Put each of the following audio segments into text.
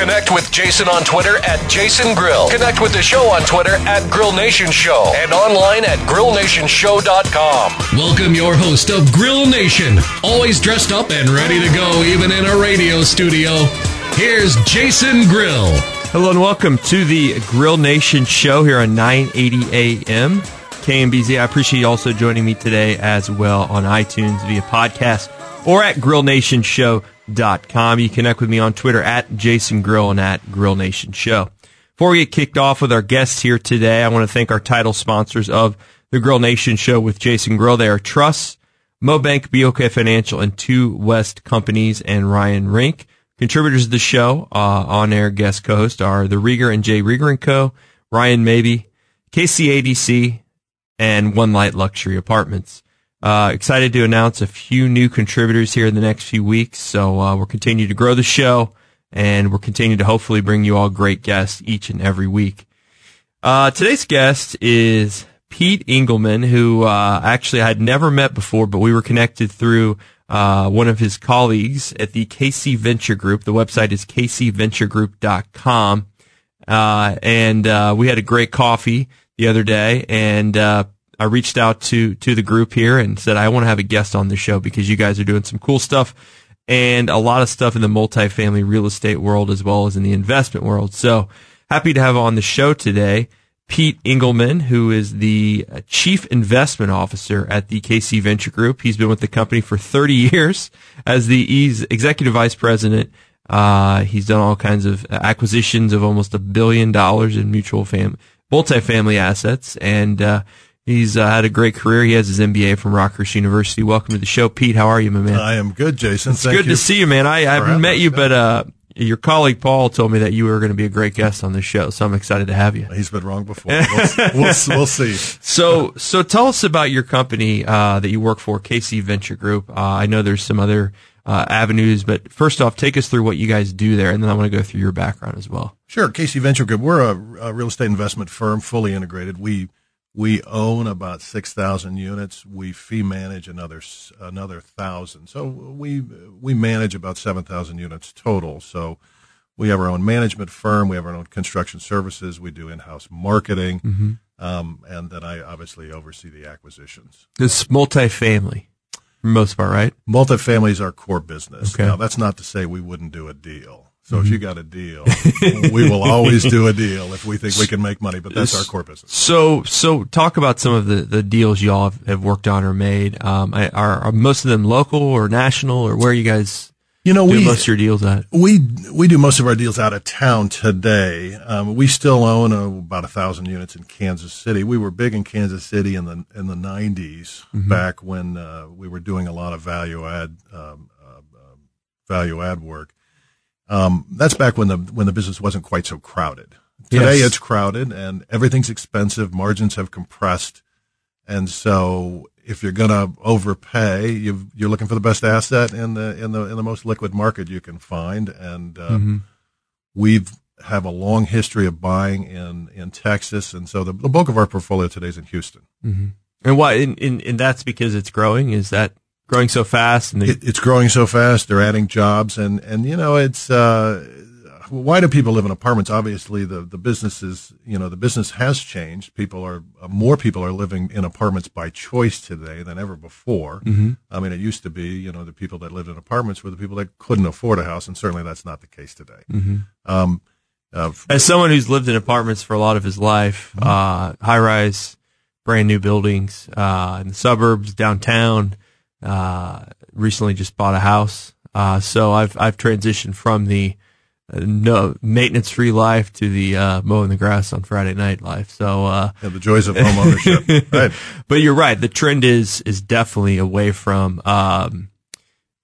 Connect with Jason on Twitter at Jason Grill. Connect with the show on Twitter at Grill Nation Show and online at grillnationshow.com. Welcome your host of Grill Nation, always dressed up and ready to go even in a radio studio. Here's Jason Grill. Hello and welcome to the Grill Nation show here on 980 AM KMBZ. I appreciate you also joining me today as well on iTunes via podcast or at grillnationshow.com. You connect with me on Twitter at Jason Grill and at Grill Nation Show. Before we get kicked off with our guests here today, I want to thank our title sponsors of the Grill Nation show with Jason Grill. They are Truss, Mobank, BOK Financial, and Two West Companies and Ryan Rink. Contributors of the show, uh, on-air guest co-host are the Rieger and J. Rieger and Co., Ryan Maybe, KCADC, and One Light Luxury Apartments. Uh, excited to announce a few new contributors here in the next few weeks. So, uh, we're continuing to grow the show and we're continuing to hopefully bring you all great guests each and every week. Uh, today's guest is Pete Engelman, who, uh, actually I had never met before, but we were connected through uh, one of his colleagues at the KC Venture Group. The website is kcventuregroup.com. Uh, and, uh, we had a great coffee the other day and, uh, I reached out to, to the group here and said, I want to have a guest on the show because you guys are doing some cool stuff and a lot of stuff in the multifamily real estate world as well as in the investment world. So happy to have on the show today. Pete Engelman, who is the chief investment officer at the KC Venture Group. He's been with the company for 30 years as the executive vice president. Uh, he's done all kinds of acquisitions of almost a billion dollars in mutual fam, multifamily assets. And, uh, he's uh, had a great career. He has his MBA from Rockhurst University. Welcome to the show, Pete. How are you, my man? I am good, Jason. It's Thank good to see you, man. I, I haven't met you, but, uh, your colleague Paul told me that you were going to be a great guest on this show, so I'm excited to have you. He's been wrong before. We'll, we'll, we'll see. So, so tell us about your company uh, that you work for, KC Venture Group. Uh, I know there's some other uh, avenues, but first off, take us through what you guys do there, and then I want to go through your background as well. Sure. KC Venture Group. We're a, a real estate investment firm, fully integrated. We we own about six thousand units. We fee manage another another thousand. So we we manage about seven thousand units total. So we have our own management firm. We have our own construction services. We do in house marketing, um, and then I obviously oversee the acquisitions. It's multifamily, for most part, right? Multifamily is our core business. Okay. Now, that's not to say we wouldn't do a deal. So if you got a deal, we will always do a deal if we think we can make money, but that's our core business. So, so talk about some of the, the deals you all have, have worked on or made. Um, are, are most of them local or national, or where are you guys You know, do we, most of your deals at? we, we do most of our deals out of town today. Um, we still own uh, about a thousand units in Kansas City. We were big in Kansas City in the, in the 90s back when, uh, we were doing a lot of value add, um, uh, uh, value add work. Um, that's back when the when the business wasn't quite so crowded. Today Yes. it's crowded and everything's expensive. Margins have compressed, and so if you're going to overpay, you've, you're looking for the best asset in the in the in the most liquid market you can find. And uh, we've have a long history of buying in in Texas, and so the, the bulk of our portfolio today is in Houston. And why? And, and, and that's because it's growing. Is that growing so fast? And the, it, it's growing so fast. They're adding jobs, and and you know, it's uh, why do people live in apartments? Obviously, the the business is you know the business has changed. People are uh, more people are living in apartments by choice today than ever before. I mean, it used to be you know the people that lived in apartments were the people that couldn't afford a house, and certainly that's not the case today. Um, uh, as someone who's lived in apartments for a lot of his life, uh, high rise, brand new buildings, uh, in the suburbs, downtown, uh, recently just bought a house. Uh, so I've, I've transitioned from the, uh, no maintenance free life to the, uh, mowing the grass on Friday night life. So, uh, yeah, the joys of home ownership, right? but you're right. The trend is, is definitely away from, um,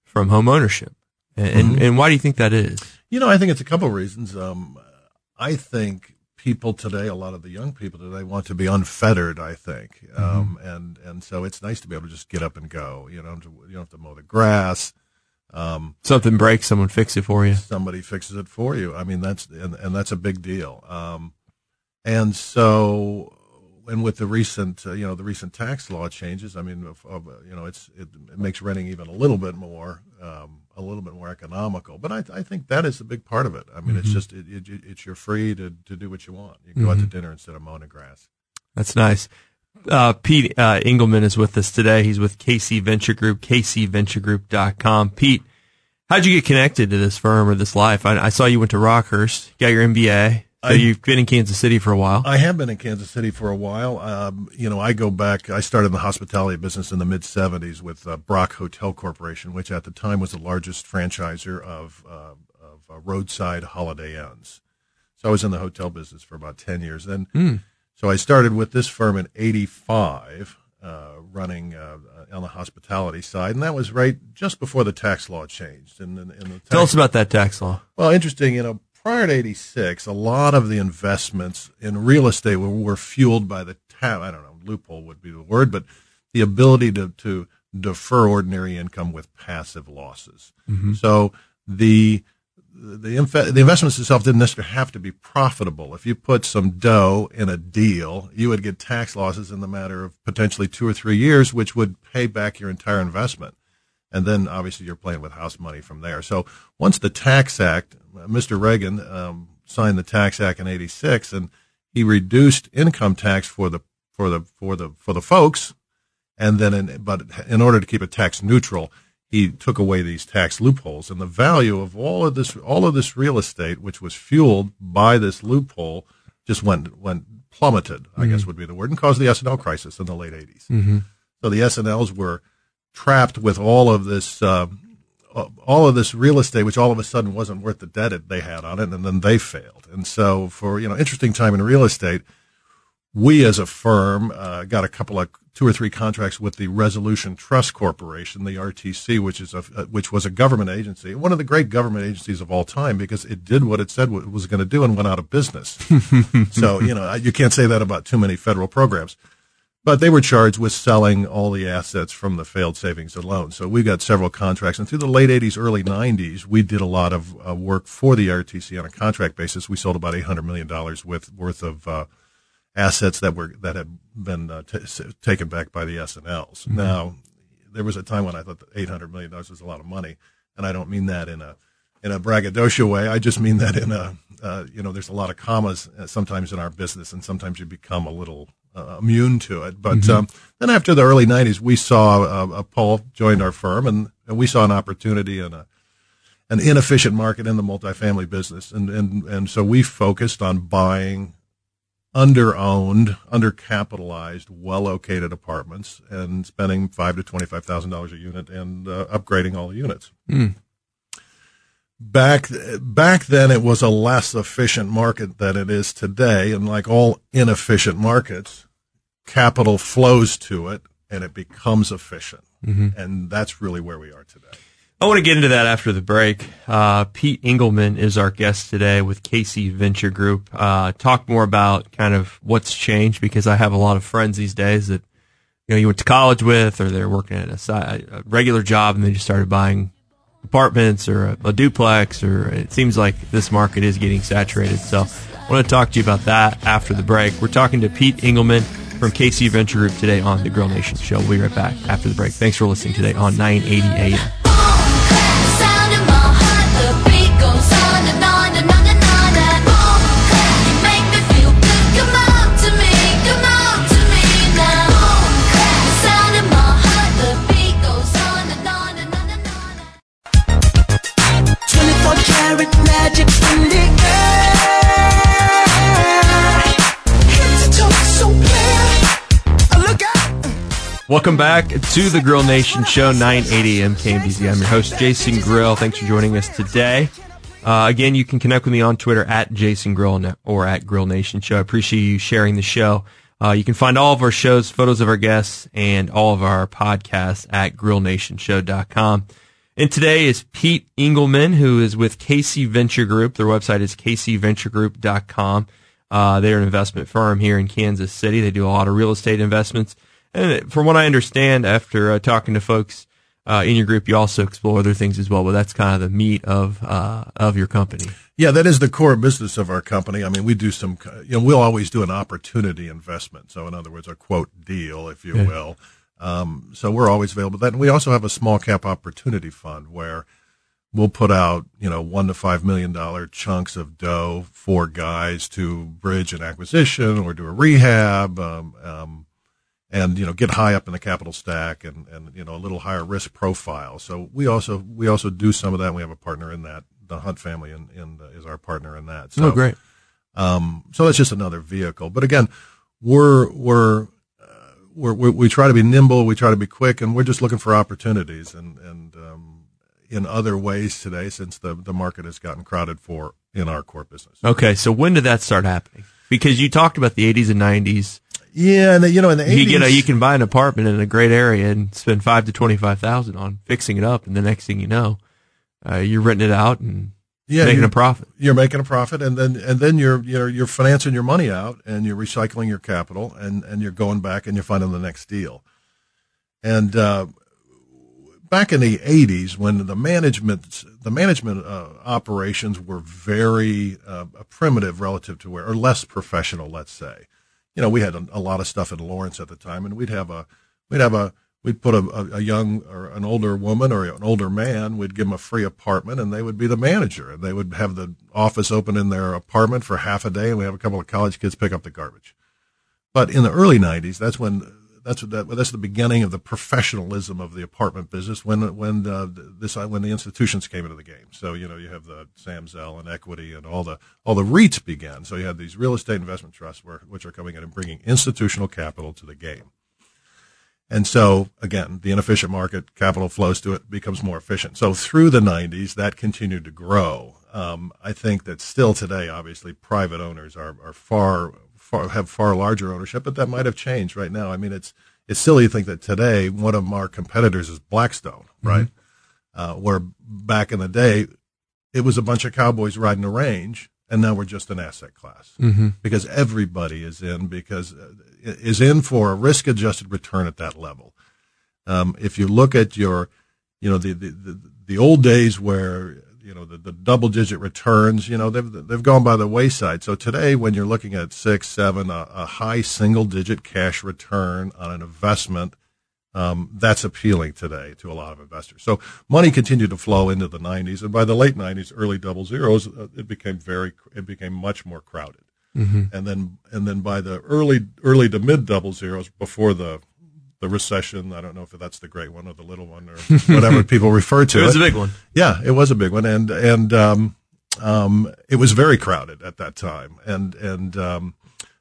from home ownership. And, and, and why do you think that is? You know, I think it's a couple of reasons. Um, I think people today, a lot of the young people today, want to be unfettered. I think, um, and and so it's nice to be able to just get up and go. You know, to, you don't have to mow the grass. Something breaks, someone fix it for you. Somebody fixes it for you. I mean, that's and, and that's a big deal. Um, and so, and with the recent, uh, you know, the recent tax law changes, I mean, of, of, you know, it's it, it makes renting even a little bit more, um, a little bit more economical. But I, I think that is a big part of it. I mean, it's just it, it, it's you're free to, to do what you want. You can go out to dinner instead of mowing the grass. That's nice. Uh, Pete uh, Engelman is with us today. He's with KC Venture Group, kcventuregroup.com. Pete, how'd you get connected to this firm or this life? I, I saw you went to Rockhurst, got your MBA. So I- you've been in Kansas City for a while. I have been in Kansas City for a while. Um, you know, I go back. I started in the hospitality business in the mid '70s with uh, Brock Hotel Corporation, which at the time was the largest franchisor of uh, of uh, roadside Holiday Inns. So I was in the hotel business for about ten years. Then, so I started with this firm in '85, uh, running uh, on the hospitality side, and that was right just before the tax law changed. And, and, and the Tell us about that tax law. well, interesting. You know, prior to '86, a lot of the investments in real estate were, were fueled by the I don't know loophole would be the word, but the ability to to defer ordinary income with passive losses. Mm-hmm. So the the, inf- the investments itself didn't necessarily have to be profitable. If you put some dough in a deal, you would get tax losses in the matter of potentially two or three years, which would pay back your entire investment and then obviously you're playing with house money from there. So once the Tax Act, Mr. Reagan um, signed the Tax Act in '86, and he reduced income tax for the for the for the for the folks, and then in, but in order to keep it tax neutral, he took away these tax loopholes, and the value of all of this all of this real estate, which was fueled by this loophole, just went went plummeted. I guess would be the word, and caused the S and L crisis in the late '80s. So the S and Ls were trapped with all of this, uh, all of this real estate, which all of a sudden wasn't worth the debt it- they had on it, and then they failed. And so, for you know, interesting time in real estate, we as a firm uh, got a couple of two or three contracts with the Resolution Trust Corporation, the RTC, which is a uh, which was a government agency, one of the great government agencies of all time, because it did what it said it was going to do and went out of business. so you know, you can't say that about too many federal programs. But they were charged with selling all the assets from the failed savings and loans. So we got several contracts. And through the late 80s, early 90s, we did a lot of uh, work for the RTC on a contract basis. We sold about $800 million with, worth of uh, assets that were that had been uh, t- taken back by the SNLs. Now, there was a time when I thought that $800 million was a lot of money. And I don't mean that in a in a braggadocio way. I just mean that in a, uh, you know, there's a lot of commas uh, sometimes in our business, and sometimes you become a little uh, immune to it. But um, then after the early 90s, we saw uh, Paul joined our firm, and, and we saw an opportunity in a an inefficient market in the multifamily business, and and and so we focused on buying under-owned, undercapitalized, well-located apartments, and spending five to twenty-five thousand dollars a unit and uh, upgrading all the units back back then it was a less efficient market than it is today and like all inefficient markets capital flows to it and it becomes efficient and that's really where we are today I want to get into that after the break. Uh, Pete Engelman is our guest today with KC Venture Group. Uh, talk more about kind of what's changed because I have a lot of friends these days that you know you went to college with, or they're working at a, a regular job and they just started buying apartments or a, a duplex. Or it seems like this market is getting saturated. So I want to talk to you about that after the break. We're talking to Pete Engelman from KC Venture Group today on the Grill Nation Show. We'll be right back after the break. Thanks for listening today on 980 AM. Welcome back to the Grill Nation Show, 980 AM KMBZ. I'm your host, Jason Grill. Thanks for joining us today. Uh, again, you can connect with me on Twitter at Jason Grill or at Grill Nation Show. I appreciate you sharing the show. Uh, you can find all of our shows, photos of our guests, and all of our podcasts at grillnationshow.com. And today is Pete Engelman, who is with KC Venture Group. Their website is kcventuregroup.com. Uh, they're an investment firm here in Kansas City. They do a lot of real estate investments. And from what I understand, after uh, talking to folks uh, in your group, you also explore other things as well. But that's kind of the meat of uh, of your company. Yeah, that is the core business of our company. I mean, we do some, you know, we'll always do an opportunity investment. So, in other words, a quote deal, if you Yeah. will. Um, so we're always available. Then we also have a small cap opportunity fund where we'll put out, you know, one to five million dollar chunks of dough for guys to bridge an acquisition or do a rehab, um, um, and you know, get high up in the capital stack and and you know, a little higher risk profile. So we also we also do some of that. We have a partner in that. The Hunt family in, in is our partner in that. So, oh, great. um, so that's just another vehicle. But again, we're we're, uh, we're, we we try to be nimble, we try to be quick, and we're just looking for opportunities and and um, in other ways today since the the market has gotten crowded for in our core business. Okay, so when did that start happening? Because you talked about the 80s and 90s. Yeah, and the, you know in the You eighties, get a, you can buy an apartment in a great area and spend five to twenty five thousand on fixing it up, and the next thing you know, uh, you're renting it out and yeah, making you- a profit. You're making a profit, and then and then you're you're you're financing your money out, and you're recycling your capital, and and you're going back and you're finding the next deal. And uh, back in the '80s, when the management the management uh, operations were very uh, primitive relative to where, or less professional, let's say. You know, we had a, a lot of stuff in Lawrence at the time, and we'd have a we'd have a we'd put a, a, young or an older woman or an older man, we'd give them a free apartment and they would be the manager and they would have the office open in their apartment for half a day and we have a couple of college kids pick up the garbage. But in the early nineties, that's when, that's that, that's the beginning of the professionalism of the apartment business when, when, uh, this, when the institutions came into the game. So, you know, you have the Sam Zell and equity and all the, all the REITs began. So you had these real estate investment trusts where, which are coming in and bringing institutional capital to the game. And so again, the inefficient market, capital flows to it, becomes more efficient. So through the 90s, that continued to grow. Um, I think that still today, obviously, private owners are, are far, far, have far larger ownership, but that might have changed right now. I mean, it's, it's silly to think that today one of our competitors is Blackstone, right? Uh, where back in the day, it was a bunch of cowboys riding a range, and now we're just an asset class Mm-hmm. because everybody is in because uh, is in for a risk adjusted return at that level. Um, if you look at your, you know, the, the, the, the old days where, you know, the, the double digit returns, you know, they've, they've gone by the wayside. So today, when you're looking at six, seven, a, a high single digit cash return on an investment, um, that's appealing today to a lot of investors. So money continued to flow into the 90s, and by the late 90s, early double zeros, uh, it became very, it became much more crowded. And then, and then by the early, early to mid double zeros, before the the recession, I don't know if that's the great one or the little one or whatever people refer to It was it. a big one. Yeah, it was a big one, and and um, um, it was very crowded at that time, and and um,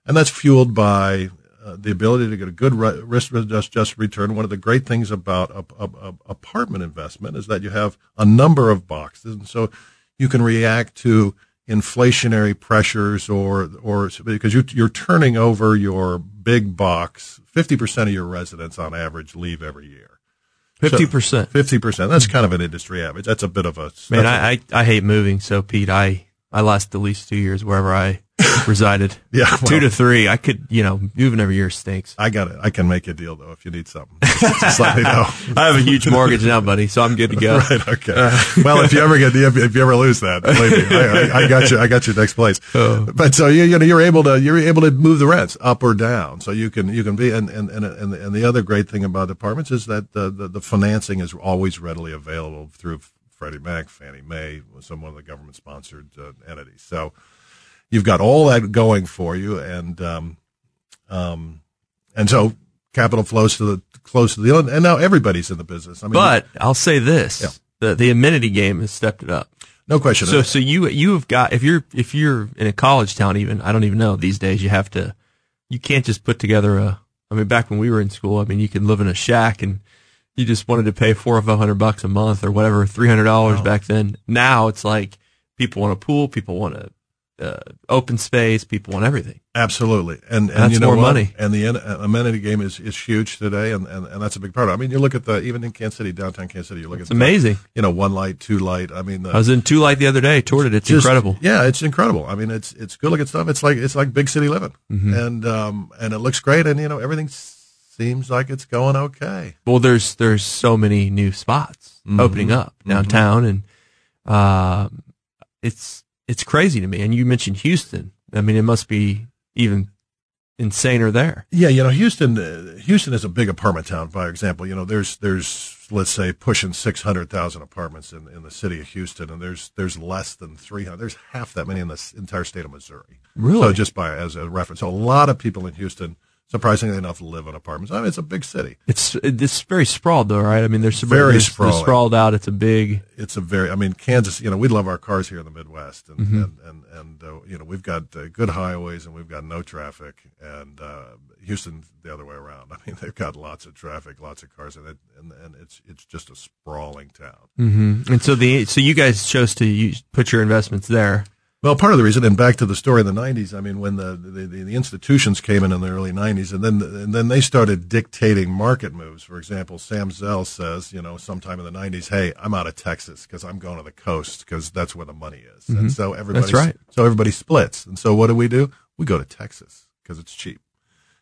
and that's fueled by uh, the ability to get a good ri- risk adjusted return. One of the great things about a, a, a apartment investment is that you have a number of boxes, and so you can react to inflationary pressures or or because you, you're turning over your big box. Fifty percent of your residents, on average, leave every year. Fifty percent. Fifty percent. That's kind of an industry average. That's a bit of a Man, that's a- I, I I hate moving. So Pete, I I last at least two years wherever I resided. Yeah, two to three. I could, you know, moving every year stinks. I got it. I can make a deal though if you need something. Just, let me know. I have a huge mortgage now, buddy, so I'm good to go. Right. Okay. well, if you ever get if, if you ever lose that, believe me, I, I, got you. I got your next place. Oh. But so you you know you're able to you're able to move the rents up or down. So you can you can be and and and and, and the other great thing about apartments is that the, the the financing is always readily available through Freddie Mac, Fannie Mae, some one of the government sponsored uh, entities. So you've got all that going for you, and um, um, and so capital flows to the close to the and now everybody's in the business. I mean, But I'll say this: Yeah. the the amenity game has stepped it up. no question. So so you you have got if you're if you're in a college town even I don't even know these days you have to you can't just put together a I mean back when we were in school I mean you could live in a shack and you just wanted to pay four or five hundred bucks a month or whatever three hundred dollars back then now it's like people want a pool people want a uh, open space. People want everything. Absolutely, and and you know more what? money. And the uh, amenity game is, is huge today, and, and, and that's a big part of it. I mean, you look at the even in Kansas City, downtown Kansas City, you look It's at the, amazing. You know, one light, two light. I mean, the, I was in Two Light the other day. Toured it. It's just- incredible. Yeah, it's incredible. I mean, it's it's good looking stuff. It's like it's like big city living, Mm-hmm. and um and it looks great, and you know everything seems like it's going okay. Well, there's there's so many new spots Mm-hmm. opening up downtown, and um, it's it's crazy to me. And you mentioned Houston. I mean, it must be even insaner there. Yeah, you know, Houston. Uh, Houston is a big apartment town. By example, you know, there's there's let's say pushing six hundred thousand apartments in, in the city of Houston, and there's there's less than three hundred. There's half that many in the entire state of Missouri. Really? So just by as a reference, so a lot of people in Houston, surprisingly enough, live in apartments. I mean, it's a big city. It's it's very sprawled though, right? I mean, there's Very there's- there's sprawling. sprawled out. It's a big. It's a very. I mean, Kansas. You know, we love our cars here in the Midwest, and Mm-hmm. and and, and uh, you know, we've got uh, good highways and we've got no traffic. And uh, Houston, the other way around. I mean, they've got lots of traffic, lots of cars, and it, and and it's it's just a sprawling town. Mm-hmm. And so the so you guys chose to use, put your investments there. Well, part of the reason, and back to the story in the '90s. I mean, when the the, the, the institutions came in in the early '90s, and then and then they started dictating market moves. For example, Sam Zell says, you know, sometime in the '90s, "Hey, I'm out of Texas because I'm going to the coast because that's where the money is." And so everybody, Mm-hmm. Right. So everybody splits. And so what do we do? We go to Texas because it's cheap.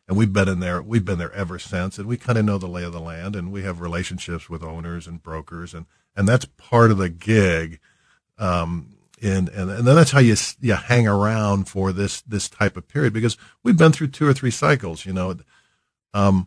And we've been in there. We've been there ever since, and we kind of know the lay of the land, and we have relationships with owners and brokers, and and that's part of the gig um, and, and and then that's how you you hang around for this this type of period because we've been through two or three cycles. You know, um,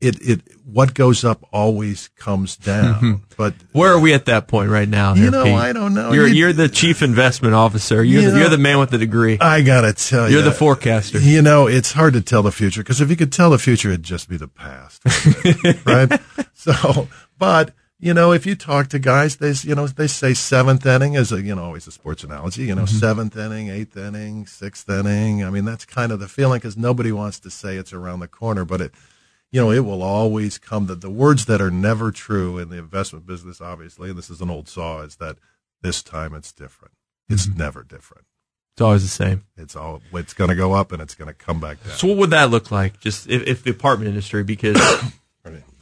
it it what goes up always comes down. but Where are we at that point right now? You here, know, Pete? I don't know. You're You- you're the chief investment officer. You're You the, you're the man with the degree. I gotta tell you, You're the forecaster. You know, it's hard to tell the future because if you could tell the future, it'd just be the past, right? So, but you know, if you talk to guys, they you know they say seventh inning is a you know always a sports analogy. You know, mm-hmm. seventh inning, eighth inning, sixth inning. I mean, that's kind of the feeling because nobody wants to say it's around the corner, but it. You know, it will always come that the words that are never true in the investment business, obviously, and this is an old saw, is that this time it's different. It's mm-hmm. never different. It's always the same. It's all it's going to go up and it's going to come back down. So what would that look like? Just if, if the apartment industry, because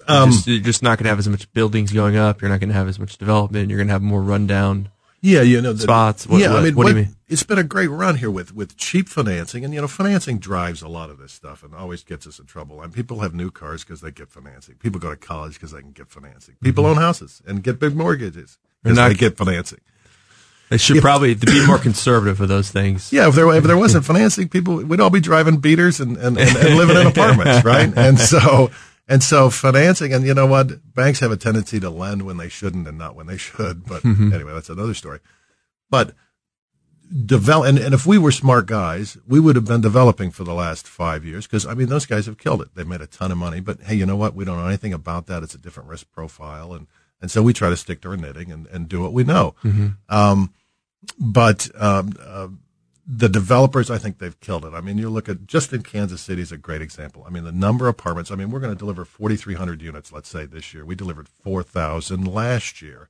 Um, you're, just, you're just not going to have as much buildings going up. You're not going to have as much development. You're going to have more rundown. yeah, you know, the, Spots. What- yeah, I mean, what do you mean? It's been a great run here with with cheap financing, and you know, financing drives a lot of this stuff and always gets us in trouble. And people have new cars because they get financing. People go to college because they can get financing. People own houses and get big mortgages because not- they get financing. They should probably be more conservative with those things. Yeah, if there if there wasn't financing, people we'd all be driving beaters and, and, and, and living in apartments, right? And so and so financing, and you know what? Banks have a tendency to lend when they shouldn't and not when they should. But anyway, that's another story. But develop, and, and if we were smart guys, we would have been developing for the last five years because I mean those guys have killed it. They've made a ton of money. But hey, you know what? We don't know anything about that. It's a different risk profile, and and so we try to stick to our knitting and, and do what we know. Um, but um, uh, the developers, I think they've killed it. I mean, you look at just in Kansas City is a great example. I mean, the number of apartments. I mean, we're going to deliver 4,300 units, let's say this year. We delivered 4,000 last year.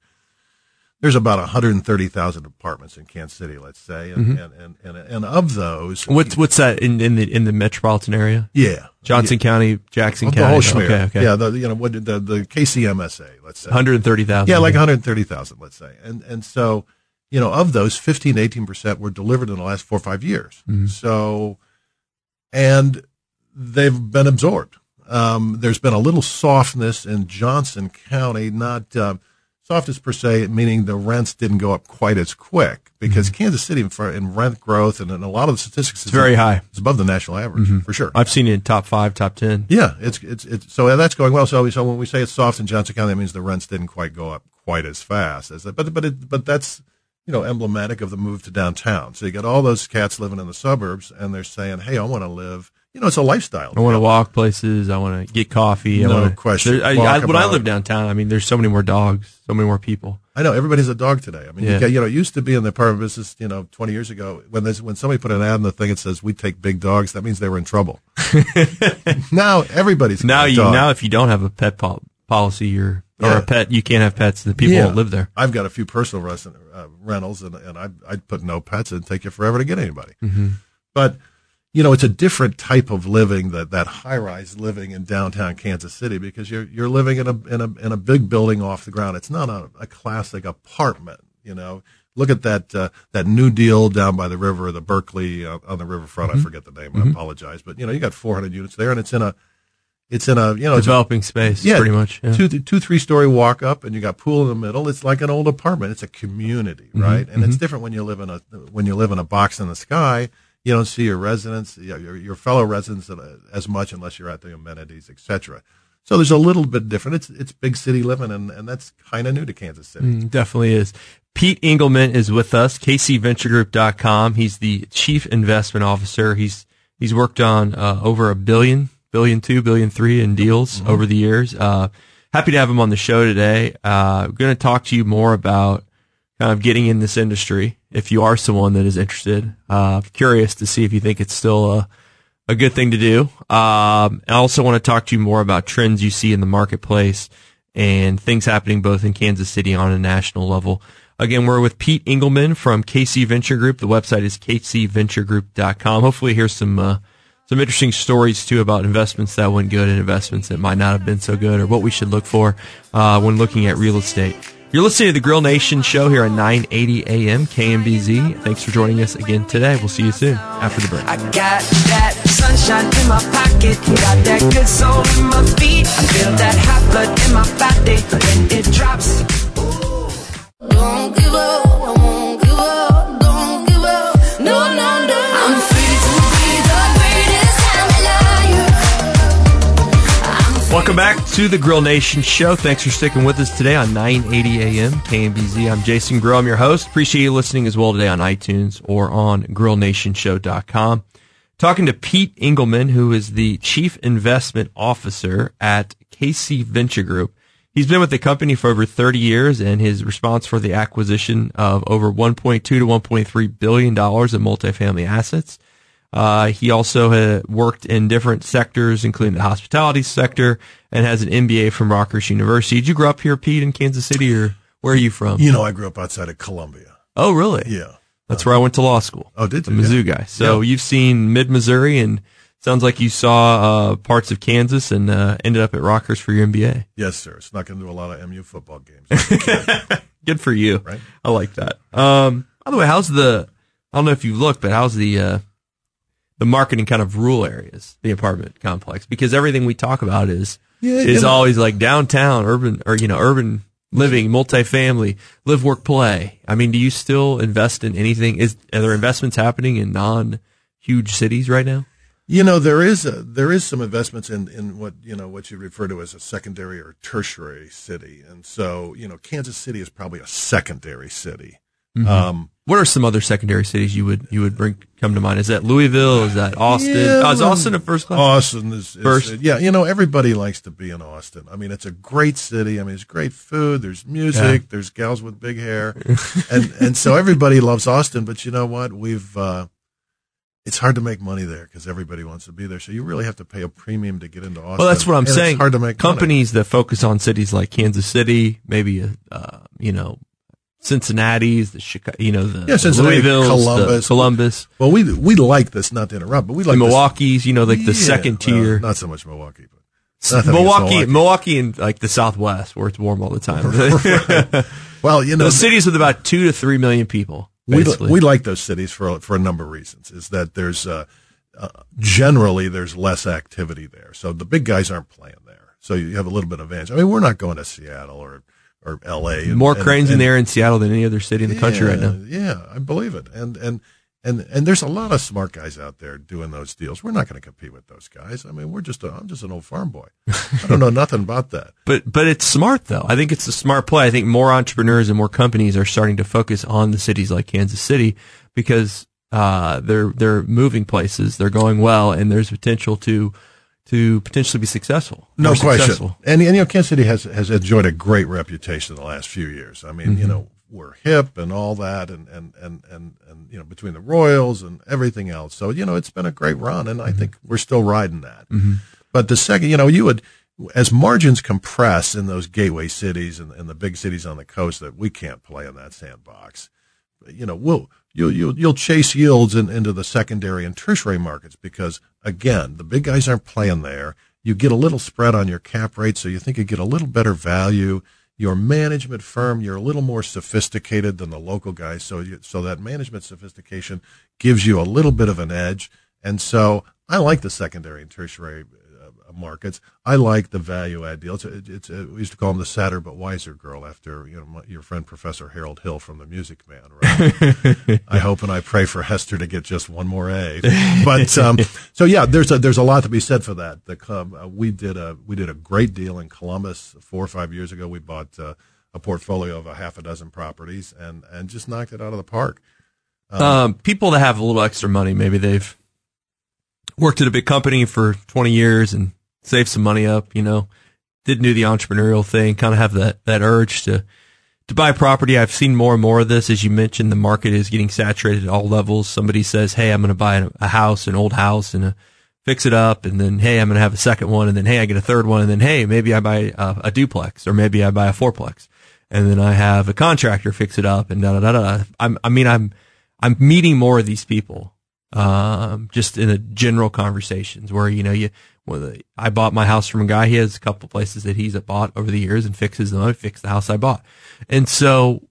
There's about 130,000 apartments in Kansas City, let's say, and mm-hmm. and, and, and and of those, What's what's that in, in the in the metropolitan area? yeah, Johnson County, Jackson the County. whole schmear. okay, okay. Yeah, the you know what the the KCMSA, let's say, 130,000. Yeah, like 130,000, let's say. And and so, you know, of those, 15 18% were delivered in the last 4 or 5 years. So and they've been absorbed. Um, there's been a little softness in Johnson County, not uh, softness per se, meaning the rents didn't go up quite as quick because Kansas City for in rent growth and in a lot of the statistics It's very high. It's above the national average for sure. I've seen it in top five, top ten. Yeah, it's it's it's so that's going well. So so when we say it's soft in Johnson County, that means the rents didn't quite go up quite as fast as that. But but it, but that's you know emblematic of the move to downtown. So you got all those cats living in the suburbs, and they're saying, "Hey, I want to live." You know, it's a lifestyle. I want to walk places. I want to get coffee. I want to, question. I, I, when I live downtown, I mean, there's so many more dogs, so many more people. I know everybody's a dog today. I mean, Yeah. you, got, you know, it used to be in the apartment business. You know, twenty years ago, when there's when somebody put an ad in the thing that says we take big dogs, that means they were in trouble. now everybody's Now a you dog. now if you don't have a pet pol- policy, you're or Yeah. a pet. You can't have pets. The people won't live there. I've got a few personal uh, rentals, and, and I'd, I'd put no pets. It'd take you forever to get anybody. Mm-hmm. But you know, it's a different type of living that that high rise living in downtown Kansas City because you're you're living in a in a in a big building off the ground. It's not a, a classic apartment. You know, look at that uh, that New Deal down by the river, the Berkeley uh, on the riverfront. Mm-hmm. I forget the name. I apologize, but you know, you got 400 units there, and it's in a it's in a you know Developing space, yeah, pretty much. Yeah. two two three story walk up, and you got pool in the middle. It's like an old apartment. It's a community, Mm-hmm. right? And it's different when you live in a when you live in a box in the sky. You don't see your residents, your, your fellow residents uh, as much unless you're at the amenities, etc. So there's a little bit different. It's it's big city living, and and that's kind of new to Kansas City. Mm, definitely is. Pete Engelman is with us, kcventuregroup.com. He's the chief investment officer. He's he's worked on uh, over a billion, billion two, billion three in deals over the years. Uh, happy to have him on the show today. Uh, going to talk to you more about kind of getting in this industry. If you are someone that is interested, uh, curious to see if you think it's still a a good thing to do. Um, I also want to talk to you more about trends you see in the marketplace and things happening both in Kansas City on a national level. Again, we're with Pete Engelman from KC Venture Group. The website is kcventuregroup.com. Hopefully here's some, uh, some interesting stories too about investments that went good and investments that might not have been so good or what we should look for, uh, when looking at real estate. You're listening to the Grill Nation show here at 980 AM KMBZ. Thanks for joining us again today. We'll see you soon after the break. I got that sunshine in my pocket, got that good soul in my feet. I feel that hot blood in my body when it drops. Don't give up, Welcome back to the Grill Nation show. Thanks for sticking with us today on 980 AM KMBZ. I'm Jason Grill. I'm your host. Appreciate you listening as well today on iTunes or on grillnationshow.com. Talking to Pete Engelman, who is the chief investment officer at KC Venture Group. He's been with the company for over 30 years and his response for the acquisition of over 1.2 to 1.3 billion dollars in multifamily assets. Uh, he also worked in different sectors, including the hospitality sector, and has an MBA from Rockhurst University. Did you grow up here, Pete, in Kansas City, or where are you from? You know, I grew up outside of Columbia. Oh, really? Yeah. That's where I went to law school. Oh, did The you? Mizzou Yeah. guy. So Yeah. you've seen mid Missouri and sounds like you saw uh, parts of Kansas and uh, ended up at Rockhurst for your MBA. Yes, sir. Snuck into a lot of MU football games. Good for you. Right. I like that. Um, by the way, how's the, I don't know if you've looked, but how's the, uh, the marketing kind of rural areas, the apartment complex? Because everything we talk about is, Yeah, is always like downtown, urban, or, you know, urban living, multifamily, live, work, play. I mean, do you still invest in anything? Is, are there investments happening in non huge cities right now? You know, there is a, there is some investments in, in what, you know, what you refer to as a secondary or tertiary city. And so, you know, Kansas City is probably a secondary city. Mm-hmm. Um, What are some other secondary cities you would, you would bring, come to mind? Is that Louisville? Is that Austin? Yeah, oh, is Austin a first class? Austin is, is First. yeah, you know, everybody likes to be in Austin. I mean, it's a great city. I mean, it's great food. There's music. Yeah. There's gals with big hair, and and so everybody loves Austin. But you know what? We've uh, it's hard to make money there because everybody wants to be there. So you really have to pay a premium to get into Austin. Well, that's what I'm And saying. It's hard to make money. companies that focus on cities like Kansas City, maybe uh, you know Cincinnati's, the Chicago, you know the Yeah, Cincinnati, Louisville's, Columbus. the Columbus, Well, we we like this. Not to interrupt, but we the like this- Milwaukee's, you know, like the Yeah, second well, tier. not so much Milwaukee, but Milwaukee, Milwaukee. Milwaukee, and like the Southwest, where it's warm all the time. Well, you know, Those cities with about two to three million people. we, we like those cities for for a number of reasons. Is that there's uh, uh, generally there's less activity there, so the big guys aren't playing there. So you have a little bit of advantage. I mean, we're not going to Seattle or or L.A. more and- cranes in and- the air in Seattle than any other city in the country right now. Yeah, I believe it. And and and and there's a lot of smart guys out there doing those deals. We're not going to compete with those guys. I mean, we're just a, I'm just an old farm boy. I don't know nothing about that. But but it's smart though. I think it's a smart play. I think more entrepreneurs and more companies are starting to focus on the cities like Kansas City because uh, they're they're moving places, they're going well, and there's potential to to potentially be successful. No question. successful. And, and you know, Kansas City has has enjoyed a great reputation in the last few years. I mean, Mm-hmm. you know, we're hip and all that, and and and and and you know, between the Royals and everything else. So you know, it's been a great run, and I Mm-hmm. think we're still riding that. But the second, you know, you would as margins compress in those gateway cities and, and the big cities on the coast that we can't play in that sandbox, you know, we'll you'll you'll, you'll chase yields in, into the secondary and tertiary markets because again, the big guys aren't playing there. You get a little spread on your cap rate, so you think you get a little better value. Your management firm, you're a little more sophisticated than the local guys, so you, so that management sophistication gives you a little bit of an edge. And so I like the secondary and tertiary markets. I like the value add deals. It's, it's uh, we used to call them the sadder but wiser girl after you know my, your friend Professor Harold Hill from the Music Man. Right? I hope and I pray for Hester to get just one more A. But um, so yeah, there's a there's a lot to be said for that. The club uh, we did a we did a great deal in Columbus four or five years ago. We bought uh, a portfolio of a half a dozen properties and and just knocked it out of the park. Um, people that have a little extra money, maybe they've worked at a big company for 20 years and saved some money up, you know, didn't do the entrepreneurial thing, kind of have that, that urge to, to buy property. I've seen more and more of this. As you mentioned, the market is getting saturated at all levels. Somebody says, Hey, I'm going to buy a, house, an old house and a, fix it up. And then, Hey, I'm going to have a second one. And then, Hey, I get a third one. And then, Hey, maybe I buy a, a duplex or maybe I buy a fourplex and then I have a contractor fix it up and da da da da. I'm, I mean, I'm, I'm meeting more of these people, um, just in a general conversations where, you know, you, well, the, I bought my house from a guy. He has a couple places that he's bought over the years and fixes them. I fixed the house I bought. And so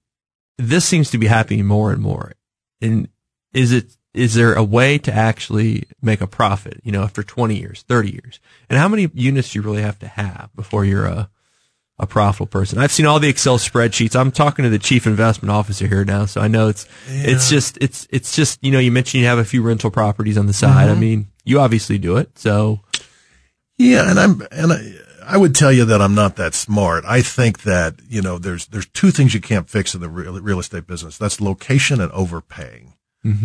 this seems to be happening more and more. And is it, is there a way to actually make a profit, you know, after 20 years, 30 years? And how many units do you really have to have before you're a, a profitable person? I've seen all the Excel spreadsheets. I'm talking to the chief investment officer here now. So I know it's, it's just, it's, it's just, you know, you mentioned you have a few rental properties on the side. I mm-hmm. mean, you obviously do it. So Yeah, and I'm and I, I would tell you that I'm not that smart. I think that you know there's there's two things you can't fix in the real, real estate business. That's location and overpaying.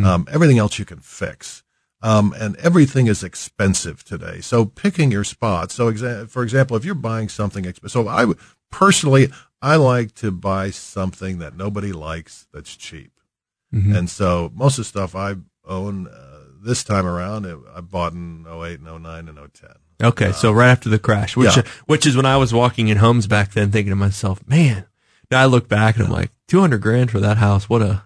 Um, everything else you can fix. Um, and everything is expensive today. So picking your spot. So exa- for example, if you're buying something expensive, so I personally I like to buy something that nobody likes that's cheap. And so most of the stuff I own uh, this time around, I bought in 08 and 09 and 010. Okay, so right after the crash, which Yeah. Uh, which is when I was walking in homes back then, thinking to myself, man. Now I look back and I'm like, two hundred grand for that house. What a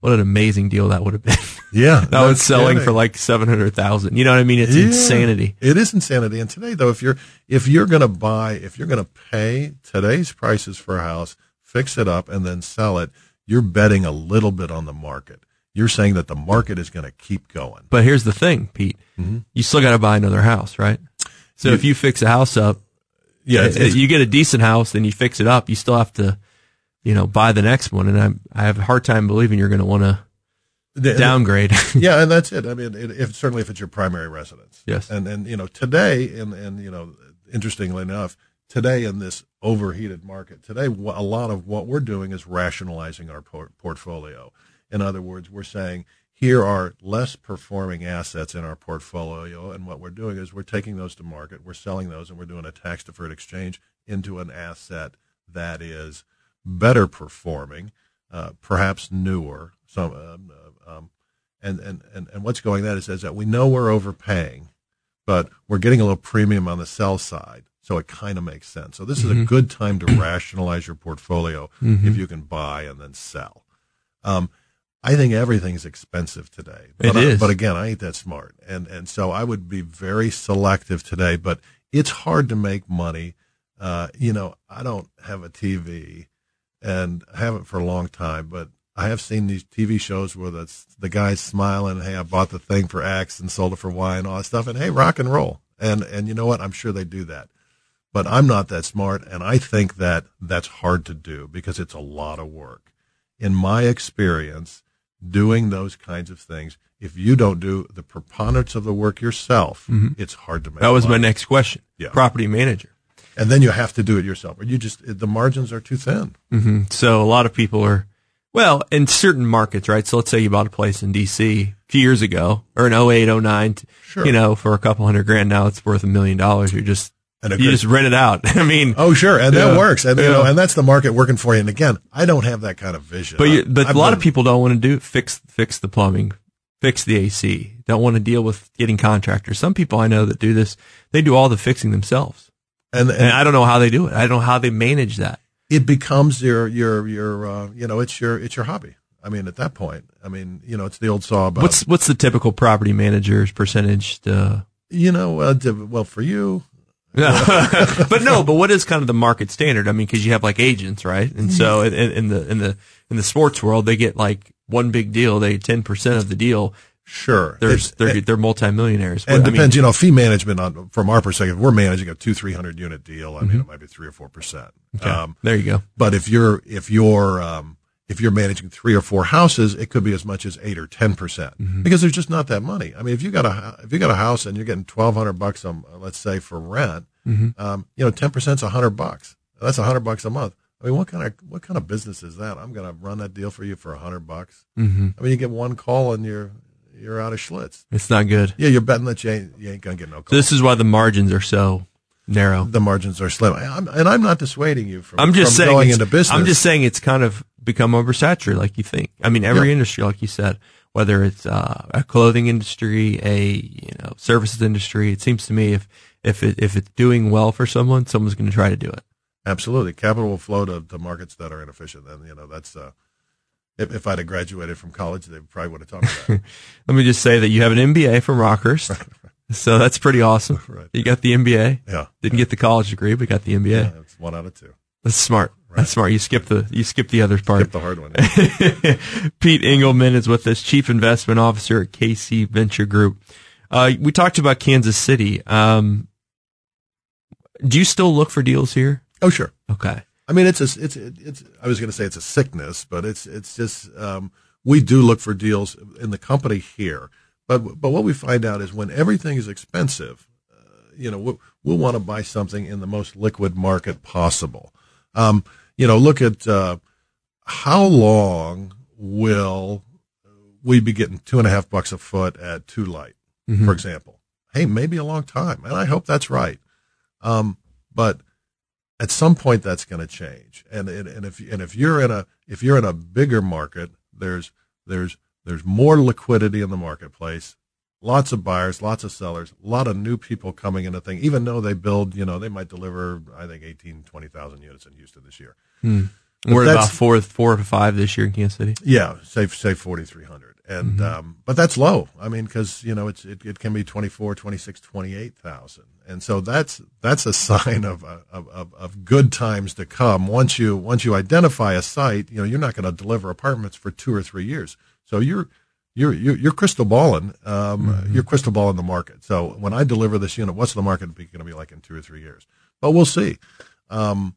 what an amazing deal that would have been. Yeah, that was selling kidding. for like seven hundred thousand. You know what I mean? It's Yeah. insanity. It is insanity. And today, though, if you're if you're going to buy, if you're going to pay today's prices for a house, fix it up, and then sell it, you're betting a little bit on the market. You're saying that the market is going to keep going. But here's the thing, Pete. Mm-hmm. You still got to buy another house, right? So You- if you fix a house up, Yeah, it's- it's- you get a decent house, then you fix it up. You still have to, you know, buy the next one. And I, I have a hard time believing you're going to want to downgrade. yeah, and that's it. I mean, it, if certainly if it's your primary residence. Yes. And and you know today, and and you know, interestingly enough, today in this overheated market, today a lot of what we're doing is rationalizing our por- portfolio. In other words, we're saying here are less performing assets in our portfolio, and what we're doing is we're taking those to market, we're selling those, and we're doing a tax deferred exchange into an asset that is better performing, uh, perhaps newer. Some, um, uh, um, and, and, and, and what's going on is, is that we know we're overpaying, but we're getting a little premium on the sell side. So it kind of makes sense. So this is a good time to rationalize your portfolio if you can buy and then sell. Um, I think everything's expensive today. It But, I- is. but again, I ain't that smart. And, and so I would be very selective today, but it's hard to make money. Uh, you know, I don't have a TV and I haven't for a long time, but I have seen these TV shows where that's the guy's smiling, Hey, I bought the thing for X and sold it for Y and all that stuff. And Hey, rock and roll. And, and you know what? I'm sure they do that, but I'm not that smart. And I think that that's hard to do because it's a lot of work. In my experience, doing those kinds of things, if you don't do the preponderance of the work yourself, mm-hmm. it's hard to make. that was my next question. Yeah. Property manager. And then you have to do it yourself, or you just the margins are too thin. Mm-hmm. So a lot of people are, well, in certain markets, right? So let's say you bought a place in DC a few years ago or in 08, 09, Sure. you know, for a couple hundred grand. Now it's worth a million dollars. You're just, And you good- just rent it out. I mean, Oh, sure, and Yeah. that works, and you know, and that's the market working for you. And again, I don't have that kind of vision. but you, but I've a lot been- of people don't want to do fix, fix the plumbing, fix the AC. Don't want to deal with getting contractors. Some people I know that do this, they do all the fixing themselves. And, And and I don't know how they do it. I don't know how they manage that. it becomes your your your uh, you know it's your it's your hobby. I mean, at that point, I mean, you know, it's the old saw about What's what's the typical property manager's percentage to you know, uh, well for you, but no, but what is kind of the market standard? I mean, because you have like agents, right? And so in, in in the in the in the sports world, they get like one big deal. They ten percent of the deal. sure. There's It- they're they're multimillionaires. and But, I mean, depends, you know, fee management on from our perspective, we're managing a two three hundred unit deal. I mean, it might be three or four percent. Mm-hmm. okay, Um, there you go. but if you're if you're um, if you're managing three or four houses, it could be as much as eight or ten percent Mm-hmm. because there's just not that money. I mean, if you got a if you got a house and you're getting twelve hundred bucks, um, let's say for rent, Mm-hmm. um, you know, ten percent's a hundred bucks. That's a hundred bucks a month. I mean, what kind of what kind of business is that? I'm going to run that deal for you for a hundred bucks. hmm I mean, you get one call and you're you're out of Schlitz. It's not good. Yeah, you're betting that you ain't, you ain't going to get no So this is why the margins are so narrow. the margins are slim, I'm, and I'm not dissuading you from. I'm just from saying going into business. I'm just saying it's kind of become oversaturated, like you think. I mean, every Yeah. industry, like you said, whether it's uh, a clothing industry, a you know services industry, it seems to me if if it if it's doing well for someone, someone's going to try to do it. Absolutely, capital will flow to, to markets that are inefficient, and you know that's. Uh, if, if I'd have graduated from college, they probably would have talked me that. Let me just say that you have an MBA from Rockhurst, so that's pretty awesome. Right. You got the MBA. yeah, Didn't get the college degree, but got the MBA. yeah, it's one out of two. That's smart. That's smart. You skip the you skip the other part. Skip the hard one. Pete Engelman is with us, Chief Investment Officer at KC Venture Group. Uh, we talked about Kansas City. Um, do you still look for deals here? oh, sure. Okay. I mean, it's a, it's it's. I was going to say it's a sickness, but it's it's just um, we do look for deals in the company here. But but what we find out is when everything is expensive, uh, you know, we'll, we'll want to buy something in the most liquid market possible. Um, you know, look at uh, how long will we be getting two and a half bucks a foot at Two Light, for example? Hey, maybe a long time, and I hope that's right. Um, but at some point that's going to change and, and and if and if you're in a if you're in a bigger market there's there's there's more liquidity in the marketplace. Lots of buyers lots of sellers a lot of new people coming into thing even though they build you know they might deliver i think 18 20,000 units in Houston this year. We're about four four to five this year in Kansas City. yeah say say 4300 and um but that's low. I mean cuz you know it's it, it can be 24 26 28,000 and so that's that's a sign of, of of of good times to come. Once you once you identify a site you know you're not going to deliver apartments for 2 or 3 years so you're you're you're, you're crystal balling um you're crystal balling the market so when i deliver this unit what's the market going to be like in 2 or 3 years but we'll see um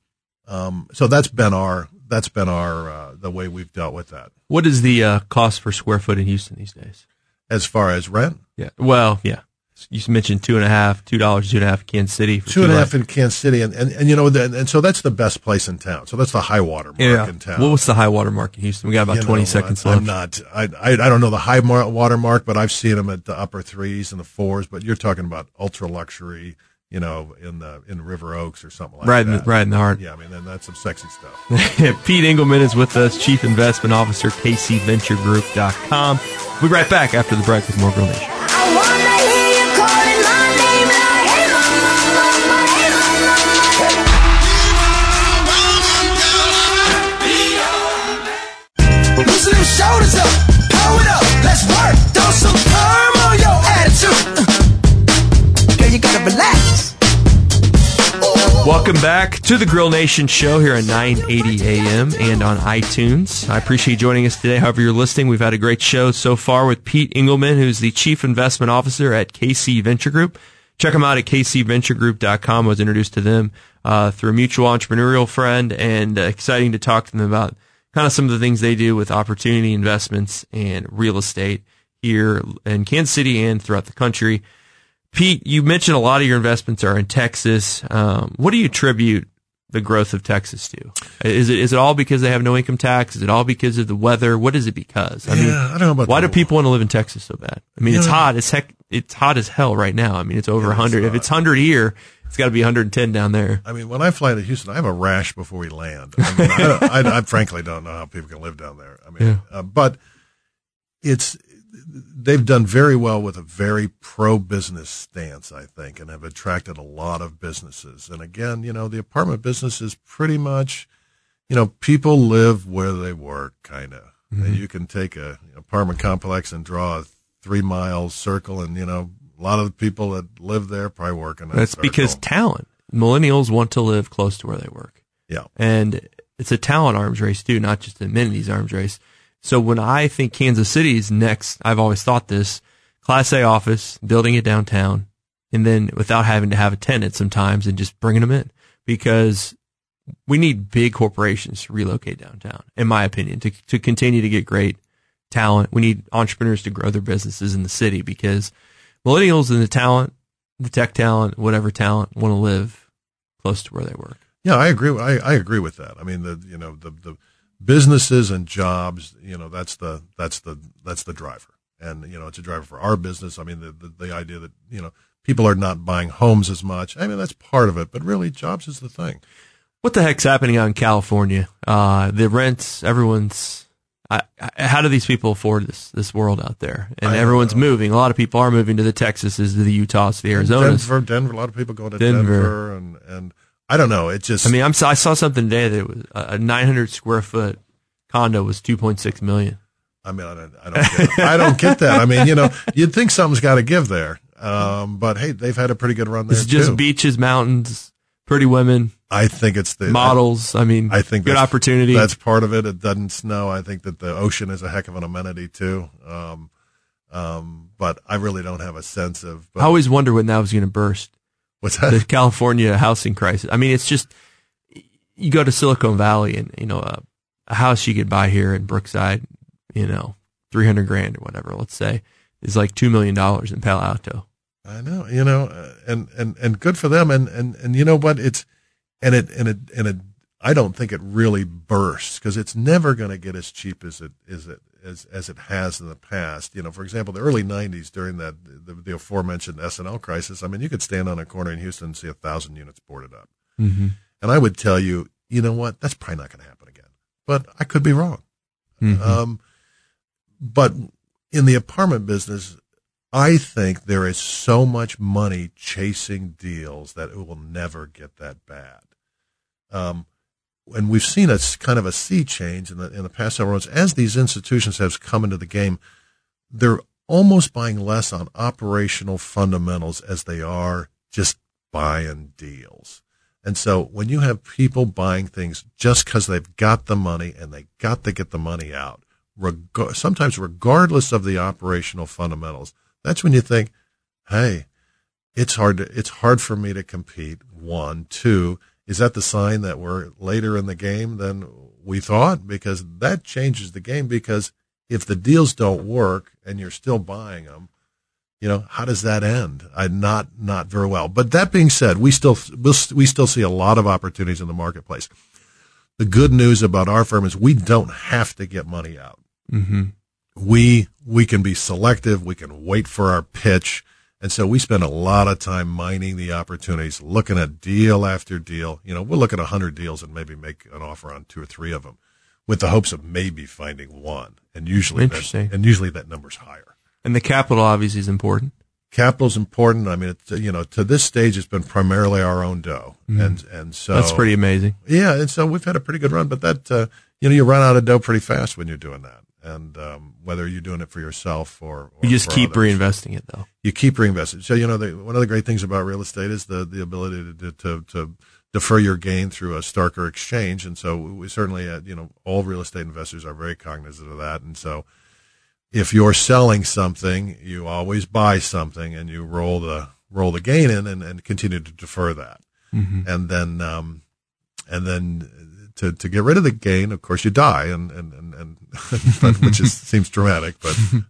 um so that's been our that's been our uh, the way we've dealt with that What is the uh, cost per square foot in Houston these days? as far as rent. Yeah. Well, yeah. You mentioned two and a half, two dollars, two and a half, Kansas City. For Two and a half in Kansas City, and, and, and you know, and, and so that's the best place in town. So that's the high water mark Yeah. in town. What was the high water mark in Houston? We got about You know, twenty seconds I, left. I'm not. I, I I don't know the high mar- water mark, but I've seen them at the upper threes and the fours. But you're talking about ultra luxury, you know, in the in River Oaks or something like right, in that. the, right in the heart. Yeah, I mean, then that's some sexy stuff. Pete Engelman is with us, Chief Investment Officer, KCVentureGroup.com. We'll be right back after the break with more Grill Nation. Back to the Grill Nation show here at 980 AM and on iTunes. I appreciate you joining us today. However, you're listening, we've had a great show so far with Pete Engelman, who's the Chief Investment Officer at KC Venture Group. Check them out at kcventuregroup.com. I was introduced to them uh, through a mutual entrepreneurial friend and uh, exciting to talk to them about kind of some of the things they do with opportunity investments and real estate here in Kansas City and throughout the country. Pete, you mentioned a lot of your investments are in Texas. Um, what do you attribute the growth of Texas to? Is it is it all because they have no income tax? Is it all because of the weather? What is it because? I mean, I don't know about why do people want to live in Texas so bad? I mean, it's hot. It's heck. It's hot as hell right now. I mean, it's over is 100. If it's 100 here, it's got to be 110 down there. I mean, when I fly to Houston, I have a rash before we land. I, mean, I, I, I frankly don't know how people can live down there. I mean, uh, but it's they've done very well with a very pro business stance, I think, and have attracted a lot of businesses. And again, you know, the apartment business is pretty much, you know, people live where they work, kind of. And mm-hmm. you can take a apartment complex and draw a three mile circle, and you know, a lot of the people that live there probably work in that That's because talent. Millennials want to live close to where they work. yeah, And it's a talent arms race too, not just an amenities arms race. So when I think Kansas City's next, I've always thought this class A office, building it downtown and then without having to have a tenant sometimes and just bringing them in because we need big corporations to relocate downtown, in my opinion, to, to continue to get great talent. We need entrepreneurs to grow their businesses in the city because millennials and the talent, the tech talent, whatever talent want to live close to where they work. Yeah, I agree. I, I agree with that. I mean, the you know the the businesses and jobs. You know, that's the that's the that's the driver, and you know it's a driver for our business. I mean, the the, the idea that you know people are not buying homes as much. I mean, that's part of it, but really, jobs is the thing. What the heck's happening out in California? Uh, the rents, everyone's. I, I, how do these people afford this this world out there? And I everyone's know. moving. A lot of people are moving to the Texases, to the Utahs, the Arizonas. Denver, Denver. A lot of people go to Denver. Denver, and and I don't know. It just. I mean, I'm, I saw something today that it was a a 900 square foot condo was 2.6 million. I mean, I don't, I don't, get, I don't get that. I mean, you know, you'd think something's got to give there. Um, but hey, they've had a pretty good run there is just too. beaches, mountains, pretty women, I think it's the models. I mean, I think good opportunity. That's part of it. It doesn't snow. I think that the ocean is a heck of an amenity too. Um, um, but I really don't have a sense of. But I always wonder when that was going to burst. What's the? California housing crisis. I mean, it's just you go to Silicon Valley and you know a, a house you could buy here in Brookside, you know, three hundred grand or whatever. Let's say is like two million dollars in Palo Alto. I know, you know, uh, and and and good for them. And and and you know what? It's and it and it and it. I don't think it really bursts because it's never going to get as cheap as it is it as as it has in the past. You know, for example, the early '90s during that the, the aforementioned S&L crisis. I mean, you could stand on a corner in Houston and see a thousand units boarded up. Mm-hmm. And I would tell you, you know what? That's probably not going to happen again. But I could be wrong. Mm-hmm. Um, but in the apartment business, I think there is so much money chasing deals that it will never get that bad. Um, and we've seen a kind of a sea change in the in the past several months as these institutions have come into the game. They're almost buying less on operational fundamentals as they are just buying deals. And so when you have people buying things just because they've got the money and they got to get the money out, reg- sometimes regardless of the operational fundamentals, that's when you think, hey, it's hard to, it's hard for me to compete. One, two, is that the sign that we're later in the game than we thought? Because that changes the game. Because if the deals don't work and you're still buying them, you know, how does that end? I not not very well. But that being said, we still we'll, we still see a lot of opportunities in the marketplace. The good news about our firm is we don't have to get money out. Mm-hmm. We we can be selective. We can wait for our pitch, and so we spend a lot of time mining the opportunities, looking at deal after deal. You know, we'll look at a hundred deals and maybe make an offer on two or three of them, with the hopes of maybe finding one. And usually, Interesting. That, and usually that number's higher. And the capital obviously is important. Capital's important. I mean, it's, you know, to this stage, it's been primarily our own dough, and and so. That's pretty amazing. yeah, and so we've had a pretty good run. But that uh, you know, you run out of dough pretty fast when you're doing that, and um, whether you're doing it for yourself or, or You just keep others. reinvesting it though. You keep reinvesting. So you know, the, one of the great things about real estate is the the ability to to, to defer your gain through a Starker exchange, and so we certainly, uh, you know, all real estate investors are very cognizant of that, and so if you're selling something, you always buy something and you roll the roll the gain in and, and continue to defer that. And then um, and then to to get rid of the gain, of course, you die, and and and, and but, which is seems dramatic, but at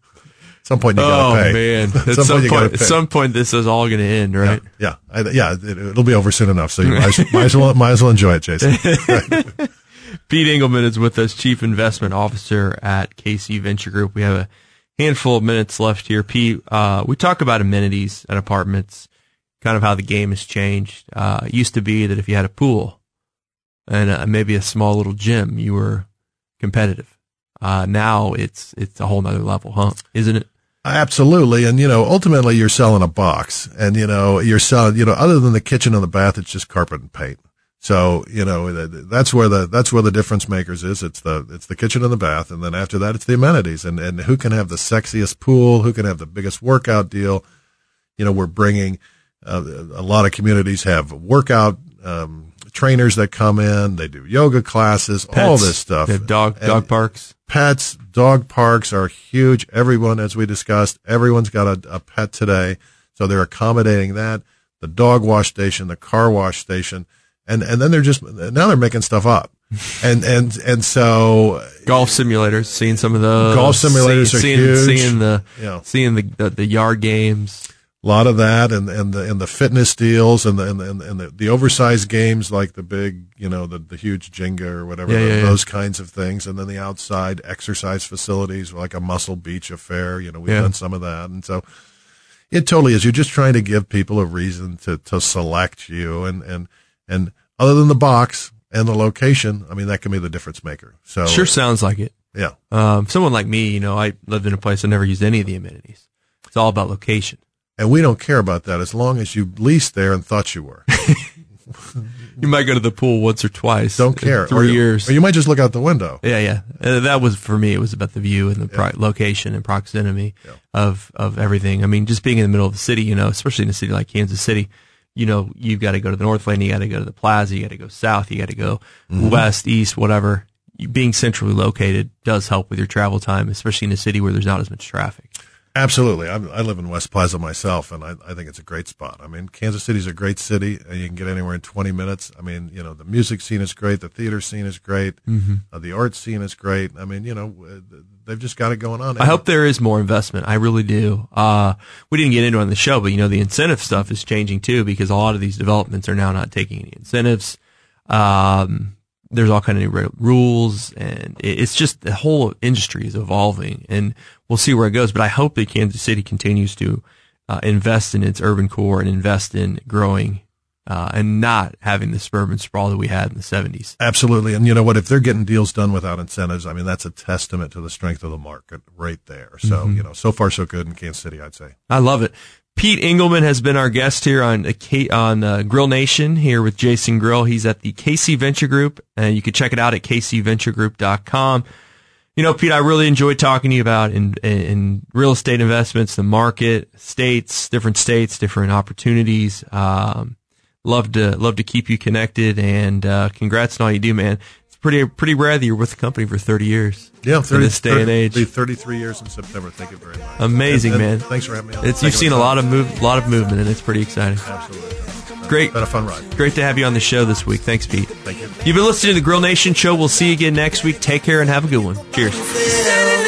some point you Oh gotta pay. man! At some some point point, at some point, this is all going to end, right? Yeah, I, yeah, it, it'll be over soon enough. So you might, might as well might as well enjoy it, Jason. Pete Engelman is with us, Chief Investment Officer at KC Venture Group. We have a handful of minutes left here. Pete, uh, we talk about amenities at apartments, kind of how the game has changed. Uh, it used to be that if you had a pool and uh, maybe a small little gym, you were competitive. Uh, now it's it's a whole nother level, huh? Isn't it? Absolutely, and you know, ultimately, you're selling a box, and you know, you're selling, you know, other than the kitchen and the bath, it's just carpet and paint. So you know, that's where the that's where the difference makers is. It's the it's the kitchen and the bath, and then after that, it's the amenities, and and who can have the sexiest pool, who can have the biggest workout deal. You know, we're bringing uh, a lot of communities have workout um, trainers that come in. They do yoga classes, all this stuff. They have dog And- dog parks. pets, dog parks are huge. Everyone, as we discussed, everyone's got a, a pet today. So they're accommodating that. The dog wash station, the car wash station. And, and then they're just, now they're making stuff up. And, and, and so Golf simulators. Seeing some of those. Golf simulators are seeing, huge. Seeing the Yeah. seeing the, the the yard games. A lot of that and, and the, and the fitness deals and the, and the, and the, the oversized games like the big, you know, the, the huge Jenga or whatever, Yeah, yeah, yeah. those kinds of things. And then the outside exercise facilities like a Muscle Beach affair, you know, we've Yeah. done some of that. And so it totally is. You're just trying to give people a reason to, to select you and, and, and other than the box and the location, I mean, that can be the difference maker. So Sure sounds like it. yeah. Um, someone like me, you know, I lived in a place I never used any of the amenities. It's all about location. And we don't care about that as long as you leased there and thought you were. You might go to the pool once or twice. Don't in care. or Three you, years. Or you might just look out the window. Yeah, yeah. Uh, that was for me. It was about the view and the pro- location and proximity of of everything. I mean, just being in the middle of the city, you know, especially in a city like Kansas City, you know, you've got to go to the Northland, you got to go to the Plaza, you got to go south, you got to go Mm-hmm. west, east, whatever. You- Being centrally located does help with your travel time, especially in a city where there's not as much traffic. Absolutely. I'm, I live in West Plaza myself, and I, I think it's a great spot. I mean, Kansas City's a great city, and you can get anywhere in 20 minutes. I mean, you know, the music scene is great, the theater scene is great, Mm-hmm. uh, the art scene is great. I mean, you know, they've just got it going on. I hope there is more investment. I really do. Uh, we didn't get into it on the show, but you know, the incentive stuff is changing too because a lot of these developments are now not taking any incentives. Um, there's all kind of new rules and it's just the whole industry is evolving and we'll see where it goes. But I hope that Kansas City continues to, uh, invest in its urban core and invest in growing, uh, and not having the suburban sprawl that we had in the seventies. Absolutely. And you know what? If they're getting deals done without incentives, I mean, that's a testament to the strength of the market right there. So, Mm-hmm. you know, so far so good in Kansas City, I'd say. I love it. Pete Engelman has been our guest here on uh, on uh, Grill Nation here with Jason Grill. He's at the KC Venture Group, and you can check it out at kcventuregroup.com. You know, Pete, I really enjoyed talking to you about in, in real estate investments, the market, states, different states, different opportunities. Um, love to love to keep you connected, and uh, congrats on all you do, man. Pretty pretty rare that you're with the company for 30 years. Yeah, in this day and age. 33 years in September. Thank you very much. Amazing, And- and man. Thanks for having me on. It's Thank you've seen a lot of move, a lot of movement, and it's pretty exciting. Absolutely. Great. Been a fun ride. Great to have you on the show this week. Thanks, Pete. Thank you. You've been listening to the Grill Nation show. We'll see you again next week. Take care and have a good one. Cheers.